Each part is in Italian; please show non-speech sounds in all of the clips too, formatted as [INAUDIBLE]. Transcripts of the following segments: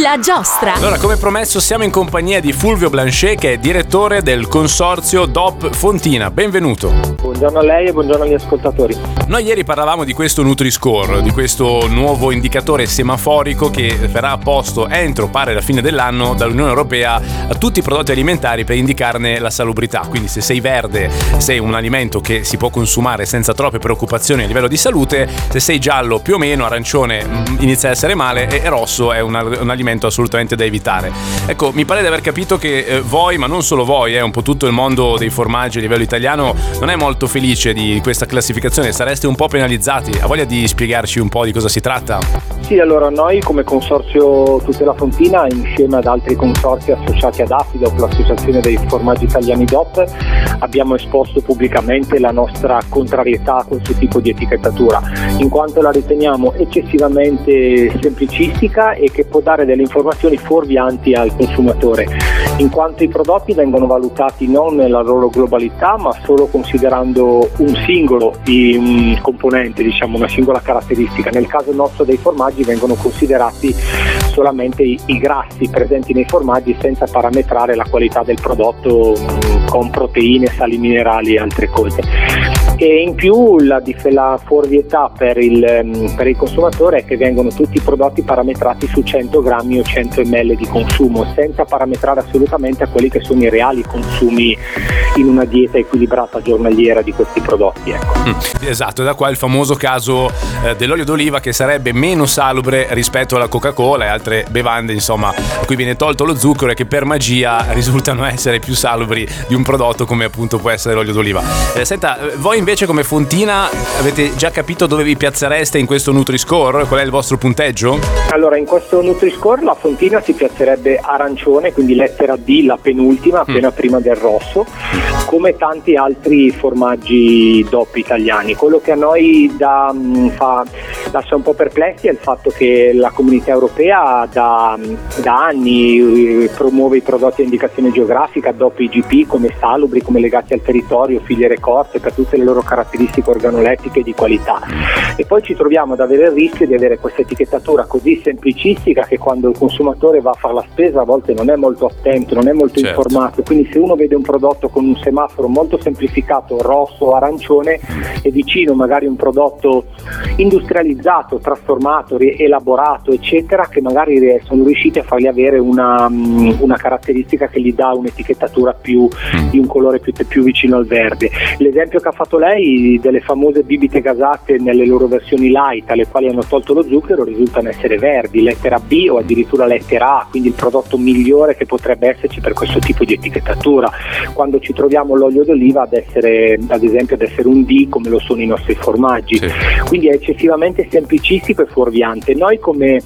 La giostra. Allora, come promesso, siamo in compagnia di Fulvio Blanchet, che è direttore del consorzio DOP Fontina. Benvenuto. Buongiorno a lei e buongiorno agli ascoltatori. Noi ieri parlavamo di questo Nutri-Score, di questo nuovo indicatore semaforico che verrà posto entro, pare, la fine dell'anno dall'Unione Europea a tutti i prodotti alimentari per indicarne la salubrità. Quindi se sei verde, sei un alimento che si può consumare senza troppe preoccupazioni a livello di salute, se sei giallo più o meno, arancione mm, inizia a essere male e rosso è una, un alimento assolutamente da evitare. Ecco, mi pare di aver capito che eh, voi, ma non solo voi, eh, un po' tutto il mondo dei formaggi a livello italiano non è molto felice di questa classificazione, sareste un po' penalizzati. Ha voglia di spiegarci un po' di cosa si tratta? Sì, allora noi come Consorzio Tutela Fontina, insieme ad altri consorzi associati ad AFIDOP, l'associazione dei formaggi italiani DOP, abbiamo esposto pubblicamente la nostra contrarietà a questo tipo di etichettatura, in quanto la riteniamo eccessivamente semplicistica e che può dare delle informazioni fuorvianti al consumatore, in quanto i prodotti vengono valutati non nella loro globalità, ma solo considerando un singolo un componente, diciamo una singola caratteristica. Nel caso nostro dei formaggi vengono considerati solamente i, i grassi presenti nei formaggi senza parametrare la qualità del prodotto mh, con proteine, sali minerali e altre cose e in più la, la fuorvietà per il, per il, consumatore è che vengono tutti i prodotti parametrati su 100 grammi o 100 ml di consumo senza parametrare assolutamente a quelli che sono i reali consumi in una dieta equilibrata giornaliera di questi prodotti. Ecco. Mm, esatto, da qua il famoso caso eh, dell'olio d'oliva che sarebbe meno salubre rispetto alla Coca-Cola e altre bevande, insomma, a cui viene tolto lo zucchero e che per magia [LAUGHS] risultano essere più salubri di un prodotto come appunto può essere l'olio d'oliva. Eh, senta, eh, voi invece come Fontina avete già capito dove vi piazzereste in questo Nutri-Score? Qual è il vostro punteggio? Allora, in questo Nutri-Score la Fontina si piazzerebbe arancione, quindi lettera D, la penultima, appena mm. prima del rosso, come tanti altri formaggi DOP italiani. Quello che a noi da, mm, fa, lascia un po' perplessi è il fatto che la comunità europea da, da anni eh, promuove i prodotti a indicazione geografica DOP IGP come salubri, come legati al territorio, filiere corte per tutte le loro caratteristiche organolettiche di qualità. E poi ci troviamo ad avere il rischio di avere questa etichettatura così semplicistica che quando il consumatore va a fare la spesa a volte non è molto attento, non è molto certo. informato. Quindi se uno vede un prodotto con un semaforo molto semplificato, rosso o arancione, e vicino magari un prodotto industrializzato, trasformato, elaborato, eccetera, che magari sono riusciti a fargli avere una, mm, una caratteristica che gli dà un'etichettatura più, mm. di un colore più, più vicino al verde. L'esempio che ha fatto lei ormai delle famose bibite gasate nelle loro versioni light alle quali hanno tolto lo zucchero risultano essere verdi, lettera B o addirittura lettera A, quindi il prodotto migliore che potrebbe esserci per questo tipo di etichettatura. Quando ci troviamo l'olio d'oliva ad essere, ad esempio, ad essere un D come lo sono i nostri formaggi. Sì. Quindi è eccessivamente semplicistico e fuorviante. Noi come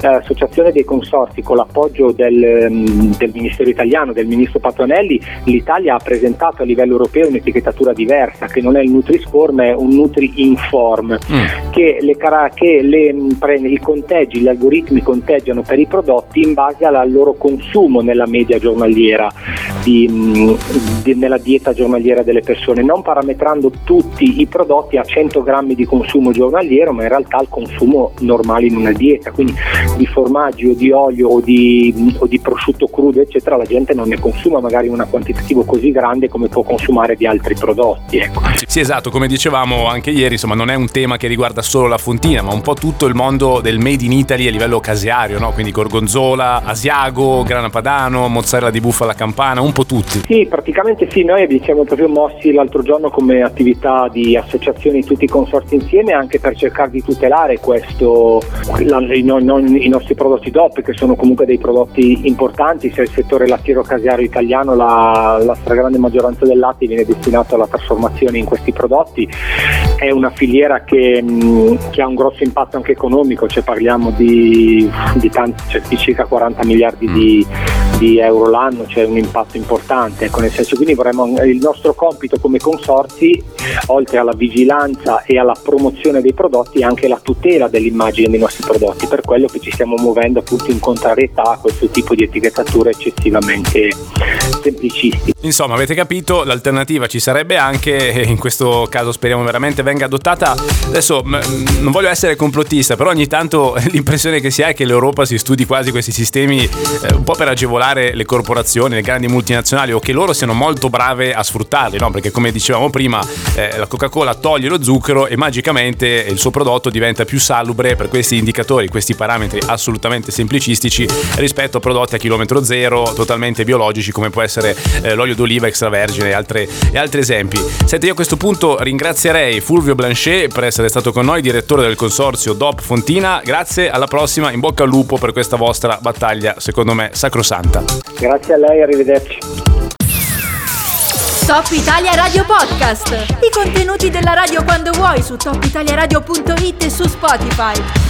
eh, associazione dei consorti con l'appoggio del, mm, del Ministero italiano, del Ministro Patronelli, l'Italia ha presentato a livello europeo un'etichettatura diversa che non è il Nutri-Score è un Nutri-Inform mm. che, le, che le, mm, i conteggi, gli algoritmi conteggiano per i prodotti in base al loro consumo nella media giornaliera, di, di, nella dieta giornaliera delle persone, non parametrando tutti i prodotti a 100 grammi di consumo giornaliero, ma in realtà il consumo normale in una dieta, quindi di formaggi o di olio o di, o di prosciutto crudo, eccetera, la gente non ne consuma magari una quantitativo così grande come può consumare di altri prodotti. Ecco. Sì, esatto, come dicevamo anche ieri, insomma, non è un tema che riguarda solo la fontina, ma un po' tutto il mondo del made in Italy a livello caseario, no? Quindi gorgonzola, asiago, grana padano, mozzarella di bufala campana, un po' tutti. Sì, praticamente sì, noi ci siamo proprio mossi l'altro giorno come attività di associazioni tutti i consorti insieme anche per cercare di tutelare questo, la, i, no, i, nostri prodotti DOP che sono comunque dei prodotti importanti, sia il settore lattiero caseario italiano, la, la stragrande maggioranza del latte viene destinato alla trasformazione in questi prodotti è una filiera che, mh, che, ha un grosso impatto anche economico, cioè parliamo di, di, tanti, cioè di circa 40 miliardi mm. di, di, euro l'anno, cioè un impatto importante. Ecco, nel senso, quindi vorremmo, il nostro compito come consorzi, oltre alla vigilanza e alla promozione dei prodotti, è anche la tutela dell'immagine dei nostri prodotti, per quello che ci stiamo muovendo appunto in contrarietà a questo tipo di etichettatura eccessivamente semplicistica. Insomma, avete capito, l'alternativa ci sarebbe anche, e in questo caso speriamo veramente venga adottata. Adesso non voglio essere complottista, però ogni tanto [LAUGHS] l'impressione che si ha è che l'Europa si studi quasi questi sistemi eh, un po' per agevolare le corporazioni, le grandi multinazionali o che loro siano molto brave a sfruttarli, no? Perché come dicevamo prima, eh, la Coca-Cola toglie lo zucchero e magicamente il suo prodotto diventa più salubre per questi indicatori, questi parametri assolutamente semplicistici rispetto a prodotti a chilometro zero, totalmente biologici come può essere eh, l'olio d'oliva extravergine e, altre, e altri esempi. Senti, io a questo punto ringrazierei Fulvio Blanchet per essere stato con noi, direttore del consorzio DOP Fontina. Grazie, alla prossima, in bocca al lupo per questa vostra battaglia, secondo me, sacrosanta. Grazie a lei, arrivederci. Top Italia Radio Podcast. I contenuti della radio quando vuoi su topitaliaradio.it e su Spotify.